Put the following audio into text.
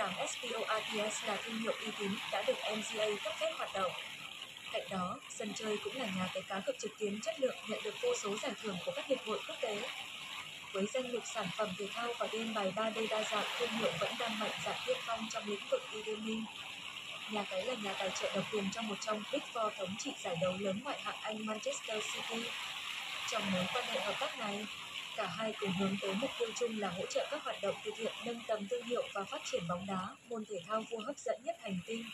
8 Sports là thương hiệu uy tín đã được MGA cấp phép hoạt động. Cạnh đó, sân chơi cũng là nhà cái cá cược trực tuyến chất lượng nhận được vô số giải thưởng của các hiệp hội quốc tế. Với danh mục sản phẩm thể thao và game bài 3D đa dạng, thương hiệu vẫn đang mạnh dạn tiên phong trong lĩnh vực e-gaming. Nhà cái là nhà tài trợ độc quyền cho một trong Big Four thống trị giải đấu lớn ngoại hạng Anh Manchester City. Trong mối quan hệ hợp tác này, cả hai cùng hướng tới mục tiêu chung là hỗ trợ các hoạt động từ thiện nâng tầm thương hiệu và phát triển bóng đá, môn thể thao vua hấp dẫn nhất hành tinh.